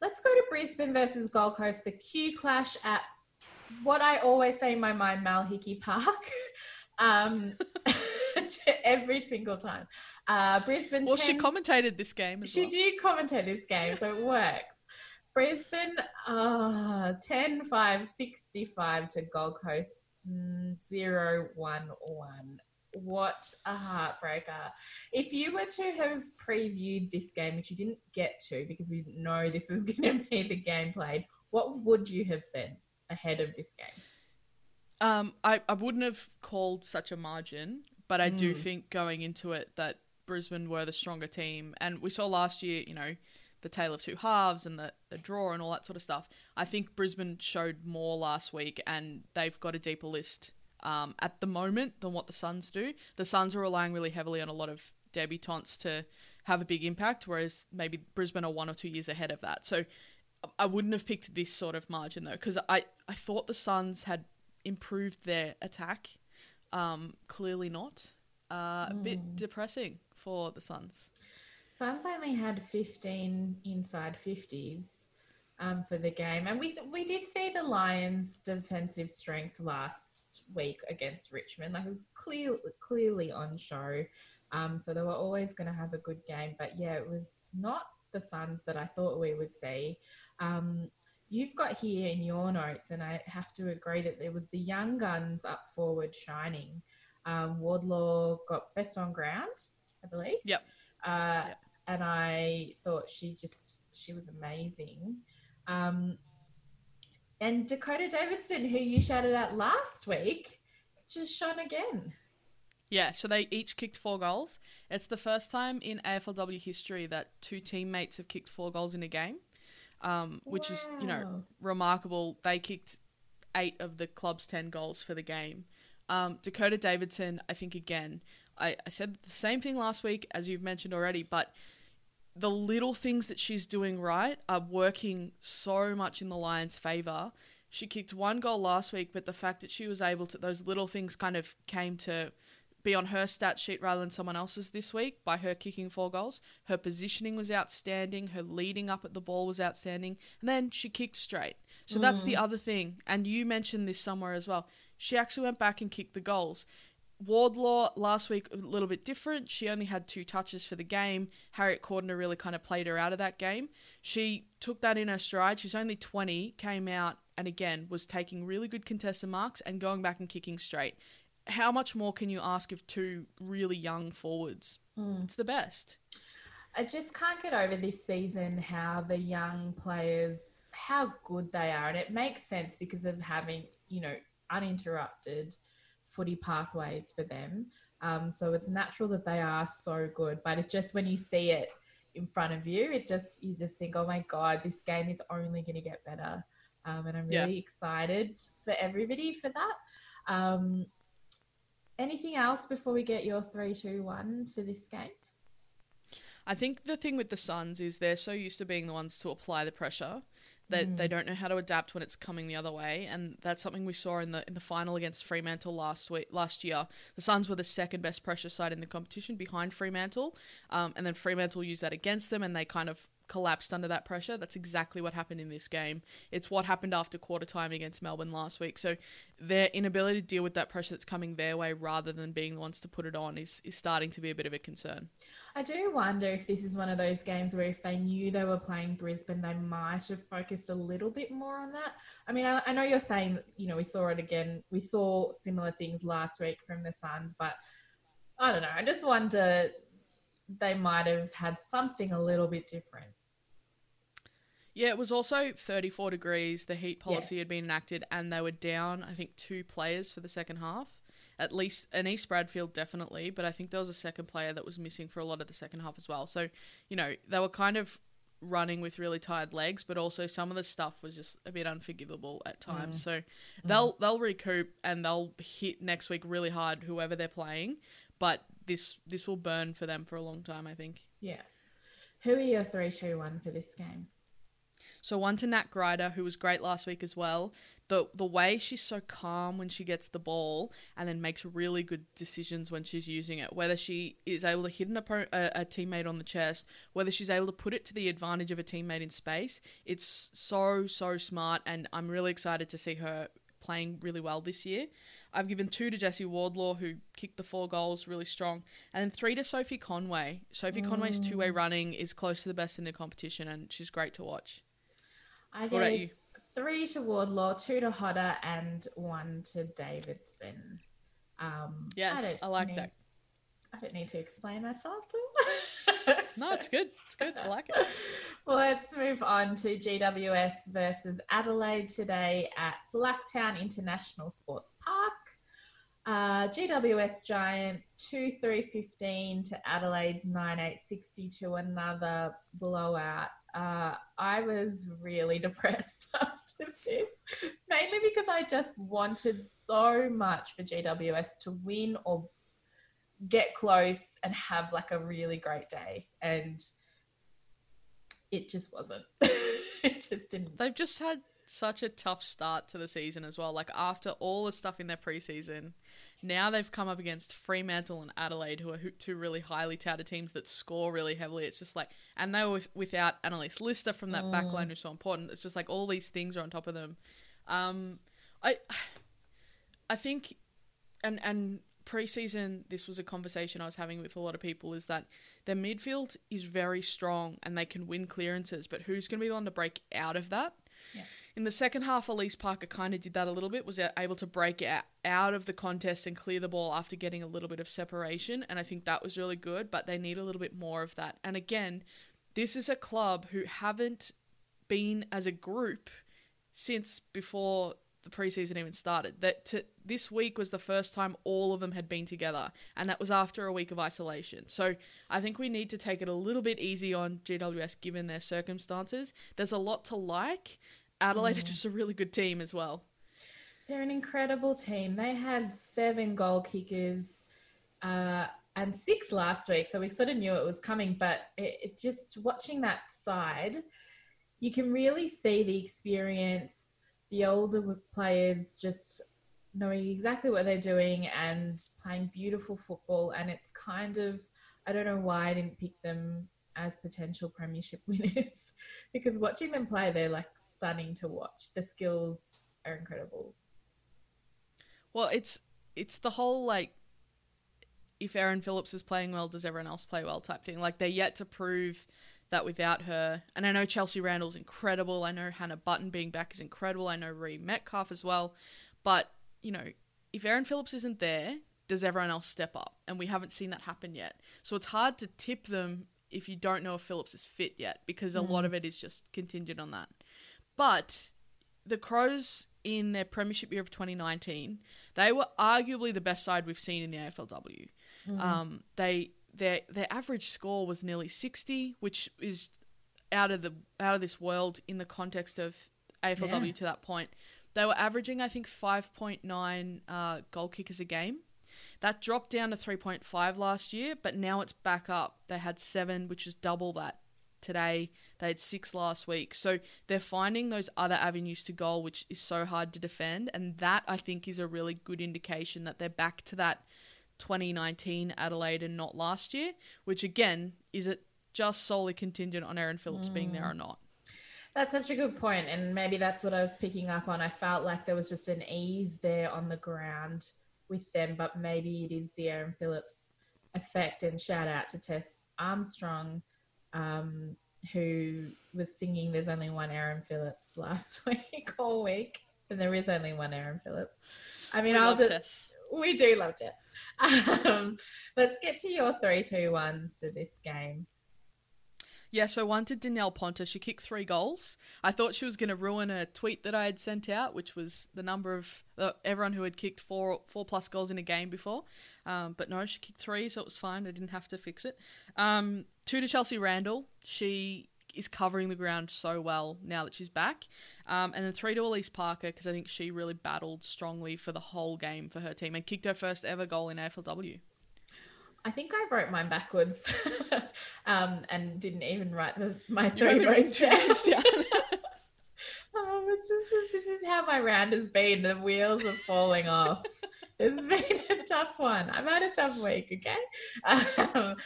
Let's go to Brisbane versus Gold Coast, the Q clash at what I always say in my mind, Malhickey Park. um, every single time. Uh, Brisbane. Well, she 10 commentated this game as she well. did commentate this game, so it works. Brisbane, uh, 10 5 65 to Gold Coast, mm, 0 1 1. What a heartbreaker. If you were to have previewed this game, which you didn't get to because we didn't know this was going to be the game played, what would you have said ahead of this game? Um, I, I wouldn't have called such a margin, but I do Mm. think going into it that Brisbane were the stronger team. And we saw last year, you know, the tale of two halves and the, the draw and all that sort of stuff. I think Brisbane showed more last week and they've got a deeper list um, at the moment than what the Suns do. The Suns are relying really heavily on a lot of debutantes to have a big impact, whereas maybe Brisbane are one or two years ahead of that. So I wouldn't have picked this sort of margin though, because I, I thought the Suns had improved their attack. Um, clearly not. Uh, A bit depressing for the Suns. Suns only had 15 inside 50s um, for the game. And we, we did see the Lions' defensive strength last week against Richmond. Like it was clear, clearly on show. Um, so they were always going to have a good game. But yeah, it was not the Suns that I thought we would see. Um, you've got here in your notes, and I have to agree that there was the young guns up forward shining. Um, Wardlaw got best on ground, I believe. Yep. Uh, Yep. And I thought she just she was amazing. Um, and Dakota Davidson, who you shouted out last week, just shone again. Yeah, so they each kicked four goals. It's the first time in AFLW history that two teammates have kicked four goals in a game, um, which is, you know, remarkable. They kicked eight of the club's 10 goals for the game. Um, Dakota Davidson, I think, again, I, I said the same thing last week, as you've mentioned already, but the little things that she's doing right are working so much in the Lions' favour. She kicked one goal last week, but the fact that she was able to, those little things kind of came to be on her stat sheet rather than someone else's this week by her kicking four goals. Her positioning was outstanding. Her leading up at the ball was outstanding. And then she kicked straight. So that's the mm. other thing. And you mentioned this somewhere as well. She actually went back and kicked the goals. Wardlaw last week a little bit different. She only had two touches for the game. Harriet Cordner really kind of played her out of that game. She took that in her stride. She's only 20, came out and again was taking really good contested marks and going back and kicking straight. How much more can you ask of two really young forwards? Hmm. It's the best. I just can't get over this season how the young players, how good they are. And it makes sense because of having, you know, uninterrupted footy pathways for them. Um, so it's natural that they are so good. But it just, when you see it in front of you, it just, you just think, oh my God, this game is only going to get better. Um, and I'm Yeah. really excited for everybody for that. Um, anything else before we get your three, two, one for this game? I think the thing with the Suns is they're so used to being the ones to apply the pressure that they don't know how to adapt when it's coming the other way, and that's something we saw in the in the final against Fremantle last week last year. The Suns were the second best pressure side in the competition behind Fremantle, um, and then Fremantle used that against them, and they kind of collapsed under that pressure. That's exactly what happened in this game. It's what happened after quarter time against Melbourne last week. So their inability to deal with that pressure that's coming their way rather than being the ones to put it on is, is starting to be a bit of a concern. I do wonder if this is one of those games where if they knew they were playing Brisbane, they might have focused a little bit more on that. I mean, I, I know you're saying, you know, we saw it again. We saw similar things last week from the Suns, but I don't know. I just wonder they might have had something a little bit different. Yeah, it was also 34 degrees. The heat policy Yes. had been enacted, and they were down, I think, two players for the second half. At least Annise Bradfield, definitely, but I think there was a second player that was missing for a lot of the second half as well. So, you know, they were kind of running with really tired legs, but also some of the stuff was just a bit unforgivable at times. Mm. So mm. they'll they'll recoup and they'll hit next week really hard, whoever they're playing. But this this will burn for them for a long time, I think. Yeah. Who are your three, two, one for this game? So one to Nat Grider, who was great last week as well. The the way she's so calm when she gets the ball and then makes really good decisions when she's using it. Whether she is able to hit an oppo- a, a teammate on the chest, whether she's able to put it to the advantage of a teammate in space, it's so so smart, and I'm really excited to see her playing really well this year. I've given two to Jessie Wardlaw, who kicked the four goals really strong, and then three to Sophie Conway. Sophie Conway's two way mm. running is close to the best in the competition, and she's great to watch. I What gave three to Wardlaw, two to Hodder, and one to Davidson. Um, Yes, don't I like need- that. I don't need to explain myself to. No, it's good. It's good. I like it. well, let's move on to GWS versus Adelaide today at Blacktown International Sports Park. Uh, GWS Giants 2 3 15 to Adelaide's 9 8 60 to another blowout. Uh, I was really depressed after this, mainly because I just wanted so much for GWS to win or get close and have like a really great day. And it just wasn't. it just didn't. They've just had such a tough start to the season as well. Like after all the stuff in their preseason, now they've come up against Fremantle and Adelaide, who are two really highly touted teams that score really heavily. It's just like, and they were with, without Annalise Lister from that back line, who's so important. It's just like all these things are on top of them. Um, I, I think, and and preseason, this was a conversation I was having with a lot of people. Is that their midfield is very strong and they can win clearances, but who's going to be the one to break out of that? In the second half, Alyce Parker kind of did that a little bit, was able to break out, out of the contest and clear the ball after getting a little bit of separation. And I think that was really good, but they need a little bit more of that. And again, this is a club who haven't been as a group since before the preseason even started. That to, this week was the first time all of them had been together, and that was after a week of isolation. So I think we need to take it a little bit easy on GWS given their circumstances. There's a lot to like. Adelaide are mm. just a really good team as well. They're an incredible team. They had seven goal kickers uh, and six last week, so we sort of knew it was coming. But it, it just watching that side, you can really see the experience, the older players just knowing exactly what they're doing and playing beautiful football. And it's kind of, I don't know why I didn't pick them as potential premiership winners because watching them play, they're like stunning to watch. The skills are incredible. Well, it's it's the whole like if Erin Phillips is playing well, does everyone else play well type thing. Like they're yet to prove that without her. And I know Chelsea Randall's incredible. I know Hannah Button being back is incredible. I know Rhi Metcalfe as well. But, you know, if Erin Phillips isn't there, does everyone else step up? And we haven't seen that happen yet. So it's hard to tip them if you don't know if Phillips is fit yet because a lot mm. of it is just contingent on that. But the Crows in their premiership year of 2019, they were arguably the best side we've seen in the AFLW. Um, they their their average score was nearly 60, which is out of the out of this world in the context of AFLW Yeah. to that point. They were averaging, I think, 5.9 uh, goal kickers a game. That dropped down to 3.5 last year, but now it's back up. They had seven, which is double that today. They had six last week. So they're finding those other avenues to goal, which is so hard to defend. And that, I think, is a really good indication that they're back to that 2019 Adelaide and not last year, which again, is it just solely contingent on Erin Phillips being there mm. or not? That's such a good point, and maybe that's what I was picking up on. I felt like there was just an ease there on the ground with them, but maybe it is the Erin Phillips effect. And shout out to Tess Armstrong, um, who was singing "There's only one Erin Phillips" last week all week, and there is only one Erin Phillips. I mean, We I'll just. Tess. We do love Tess. Um, let's get to your three, two, ones for this game. Yeah, so one to Danielle Ponter. She kicked three goals. I thought she was going to ruin a tweet that I had sent out, which was the number of uh, everyone who had kicked four four plus goals in a game before. Um, but no, she kicked three, so it was fine. I didn't have to fix it. Um, two to Chelsea Randall. She is covering the ground so well now that she's back. Um, and then three to Alyce Parker because I think she really battled strongly for the whole game for her team and kicked her first ever goal in AFLW. I think I wrote mine backwards um, and didn't even write the, my You three votes down. down. Just this is how my round has been. The wheels are falling off. It's been a tough one. I've had a tough week. Okay. Um,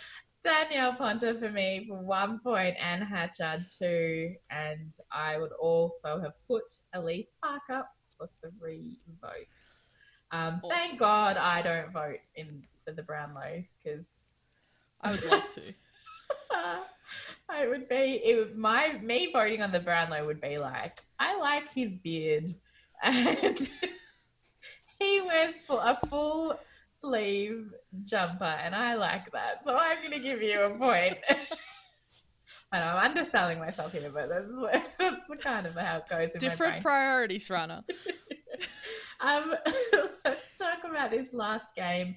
Danielle Ponter for me for one point, and Hatchard two, and I would also have put Alyce Parker for three votes. Um, Awesome. Thank God I don't vote in for the Brownlow because I would love to. it would be it would, my me voting on the Brownlow would be like I like his beard and he wears full, a full sleeve jumper and I like that so I'm gonna give you a point. I know I'm underselling myself here, but that's that's the kind of how it goes in my Different priorities, Rana. Um, let's talk about this last game.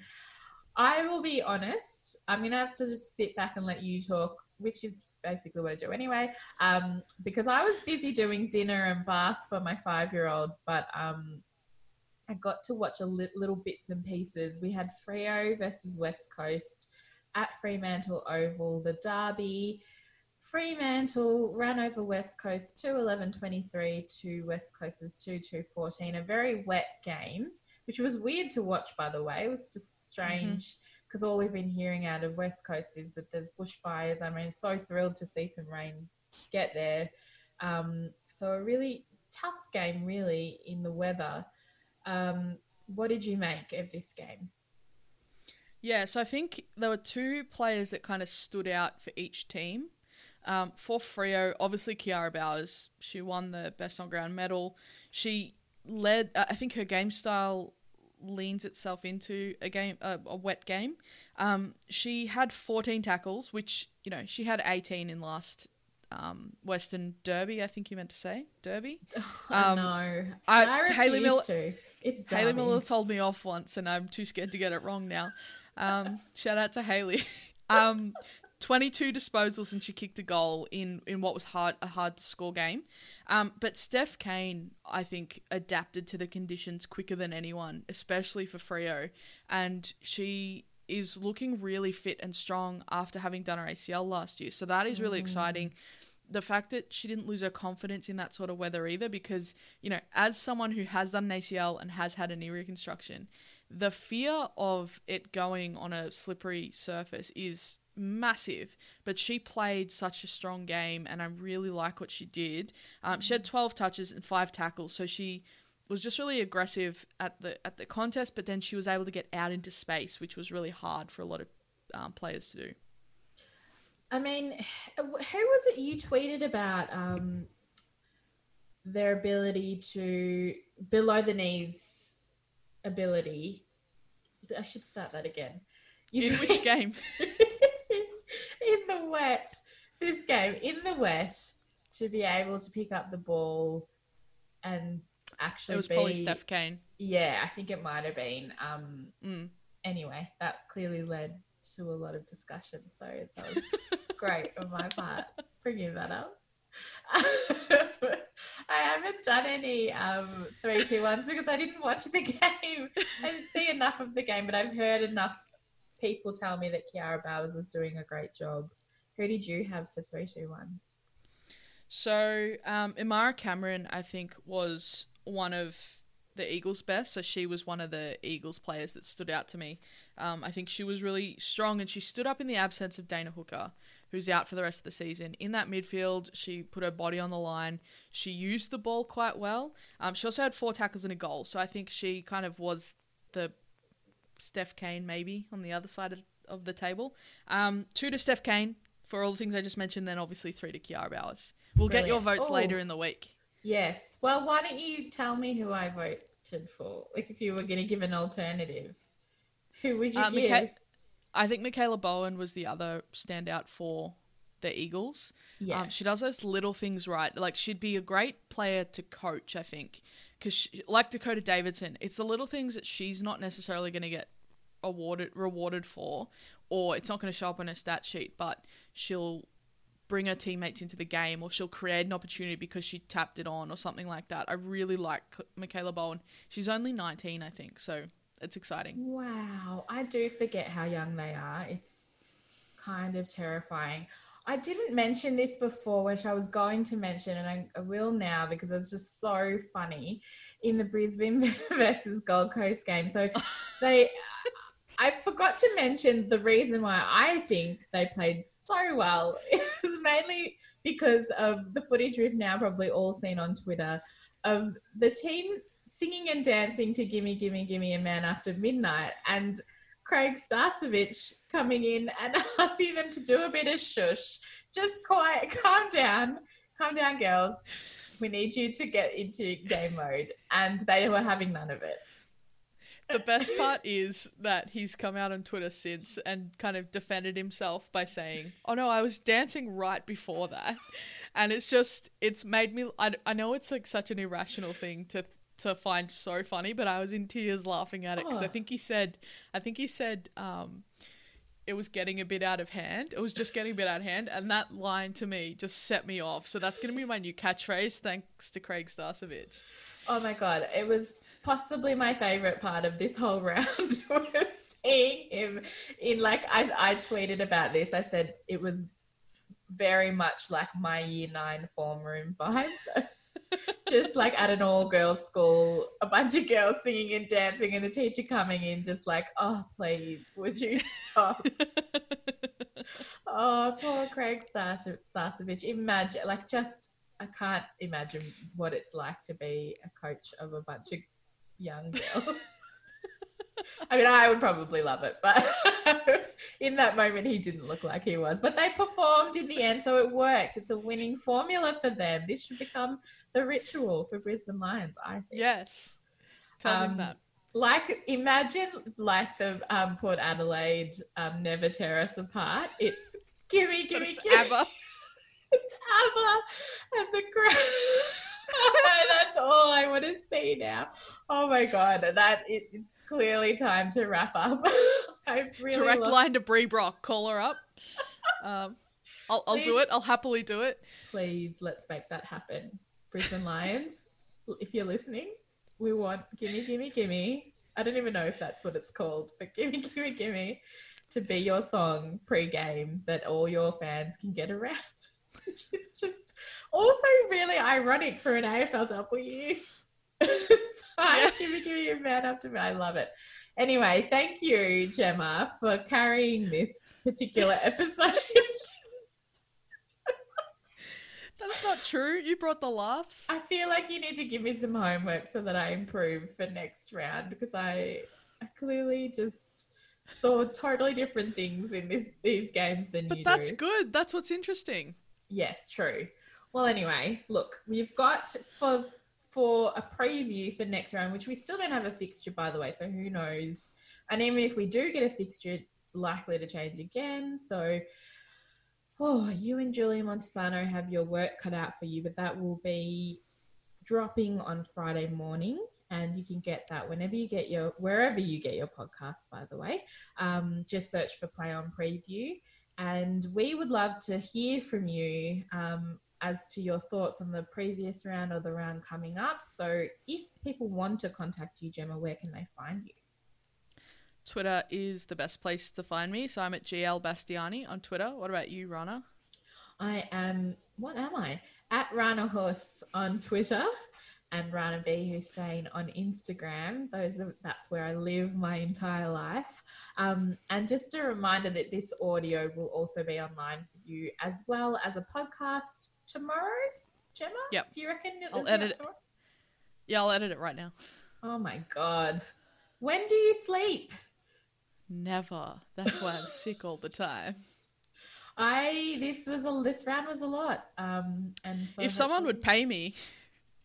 I will be honest. I'm gonna have to just sit back and let you talk, which is basically what I do anyway. Um, because I was busy doing dinner and bath for my five-year-old, but um, I got to watch a li- little bits and pieces. We had Freo versus West Coast at Fremantle Oval, the derby. Fremantle ran over West Coast 2 11 23 to West Coast's 2 2 14. A very wet game, which was weird to watch, by the way. It was just strange because all we've been hearing out of West Coast is that there's bushfires. I mean, so thrilled to see some rain get there. Um, so, a really tough game, really, in the weather. Um, what did you make of this game? Yeah, so I think there were two players that kind of stood out for each team. Um, for Freo, obviously Kiara Bowers, she won the best on ground medal. She led. Uh, I think her game style leans itself into a game, uh, a wet game. Um, she had 14 tackles, which you know she had 18 in last um, Western Derby. I think you meant to say Derby. I Um, know. I- I, Haley refuse Miller- to. It's Haley. Miller told me off once, and I'm too scared to get it wrong now. Um, shout out to Haley. Um, 22 disposals, and she kicked a goal in, in what was hard a hard to score game. Um, but Steph Cain, I think, adapted to the conditions quicker than anyone, especially for Freo, and she is looking really fit and strong after having done her ACL last year. So that is really exciting the fact that she didn't lose her confidence in that sort of weather either, because, you know, as someone who has done an ACL and has had a knee reconstruction, the fear of it going on a slippery surface is massive. But she played such a strong game, and I really like what she did. Um, she had 12 touches and five tackles, so she was just really aggressive at the at the contest, but then she was able to get out into space, which was really hard for a lot of um, players to do. I mean, who was it you tweeted about um, their ability to below the knees ability? I should start that again. You In which game? in the wet, this game in the wet to be able to pick up the ball and actually It was be probably Steph Cain. yeah, I think it might have been. Um, Mm. anyway, that clearly led to a lot of discussion. So that was great on my part, bringing that up. I haven't done any um, three, two, ones because I didn't watch the game. I didn't see enough of the game, but I've heard enough people tell me that Kiara Bowers is doing a great job. Who did you have for three, two, one? So, um, Imahra Cameron, I think, was one of the Eagles' best. So she was one of the Eagles players that stood out to me. Um, I think she was really strong and she stood up in the absence of Dana Hooker, who's out for the rest of the season. In that midfield, she put her body on the line. She used the ball quite well. Um, she also had four tackles and a goal. So I think she kind of was the Steph Cain, maybe, on the other side of, of the table. Um, two to Steph Cain for all the things I just mentioned, then obviously three to Kiara Bowers. We'll get your votes Oh. later in the week. Yes. Well, why don't you tell me who I voted for? Like, if you were going to give an alternative, who would you Uh, give? Micha- I think Mikayla Bowen was the other standout for the Eagles. yeah. Um, she does those little things right. Like she'd be a great player to coach, I think, because like Dakota Davidson, it's the little things that she's not necessarily going to get awarded rewarded for, or it's not going to show up on her stat sheet, but she'll bring her teammates into the game, or she'll create an opportunity because she tapped it on, or something like that. I really like Mikayla Bowen. She's only 19, I think, so it's exciting. Wow, I do forget how young they are. It's kind of terrifying. I didn't mention this before, which I was going to mention, and I, I will now because it's just so funny in the Brisbane versus Gold Coast game. So they, I forgot to mention the reason why I think they played so well is mainly because of the footage we've now probably all seen on Twitter of the team singing and dancing to Gimme, Gimme, Gimme a Man After Midnight and Craig Starcevich coming in and asking them to do a bit of shush. Just quiet, calm down, calm down, girls. We need you to get into game mode. And they were having none of it. The best part is that he's come out on Twitter since and kind of defended himself by saying, "Oh no, I was dancing right before that," and it's just it's made me. I, I know it's like such an irrational thing to to find so funny, but I was in tears laughing at it because I Oh. think he said, I think he said, um, it was getting a bit out of hand. It was just getting a bit out of hand, and that line to me just set me off. So that's going to be my new catchphrase, thanks to Craig Starcevich. Oh my god, it was possibly my favorite part of this whole round was seeing him in like I, I tweeted about this. I said it was very much like my year nine form room vibes. just like at an all girls school, a bunch of girls singing and dancing, and the teacher coming in, just like, oh, please, would you stop? oh, poor Craig Sas- Sasevich. Imagine, like, just, I can't imagine what it's like to be a coach of a bunch of young girls. I mean, I would probably love it, but in that moment, he didn't look like he was. But they performed in the end, so it worked. It's a winning formula for them. This should become the ritual for Brisbane Lions, I think. Yes, tell him Um, that. Like, imagine like the um, Port Adelaide um, Never Tear Us Apart. It's gimme, gimme, it's gimme. ABBA. It's ABBA and the crowd. That's all I want to see now. Oh my god, that it, it's clearly time to wrap up. I really Direct lost- line to Brie Brock. Call her up. Um, I'll, I'll do it. I'll happily do it. Please, let's make that happen. Brisbane Lions, if you're listening, we want gimme, gimme, gimme. I don't even know if that's what it's called, but gimme, gimme, gimme to be your song pre-game that all your fans can get around. Which is just also really ironic for an AFLW. Yeah. Gimme, gimme, a man to me. I love it. Anyway, thank you, Gemma, for carrying this particular episode. That's not true. You brought the laughs. I feel like you need to give me some homework so that I improve for next round because I, I clearly just saw totally different things in this these games than But you But that's do. good. That's what's interesting. Yes, true. Well, anyway, look, we've got for for a preview for next round, which we still don't have a fixture, by the way. So who knows? And even if we do get a fixture, it's likely to change again. So, oh, you and Julia Montesano have your work cut out for you, but that will be dropping on Friday morning. And you can get that whenever you get your, wherever you get your podcast, by the way. Um, just search for Play On Preview and we would love to hear from you. Um, as to your thoughts on the previous round or the round coming up. So if people want to contact you, Gemma, where can they find you? Twitter is the best place to find me. So I'm at GL Bastiani on Twitter. What about you, Rana? I am, what am I? At Rana Horse on Twitter and Rana B Hussein on Instagram. Those are, that's where I live my entire life. Um, and just a reminder that this audio will also be online for you as well as a podcast tomorrow. Gemma, Yep. do you reckon it'll I'll be edit it. tomorrow? Yeah, I'll edit it right now. Oh my god, when do you sleep? Never. That's why I'm sick all the time. I this was a this round was a lot. Um, and so if someone would pay me,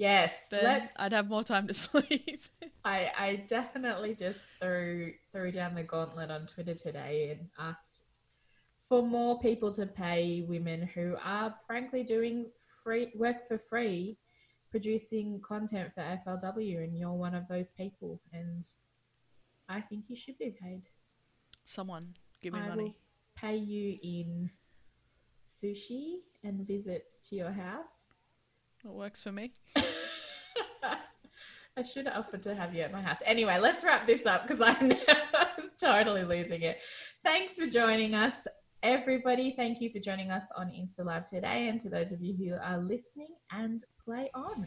yes, then let's. I'd have more time to sleep. I, I definitely just threw threw down the gauntlet on Twitter today and asked for more people to pay women who are frankly doing free work for free, producing content for FLW, and you're one of those people. And I think you should be paid. Someone give me I will money. pay you in sushi and visits to your house. It works for me. I should have offered to have you at my house. Anyway, let's wrap this up because I'm totally losing it. Thanks for joining us, everybody. Thank you for joining us on InstaLab today. And to those of you who are listening, and play on.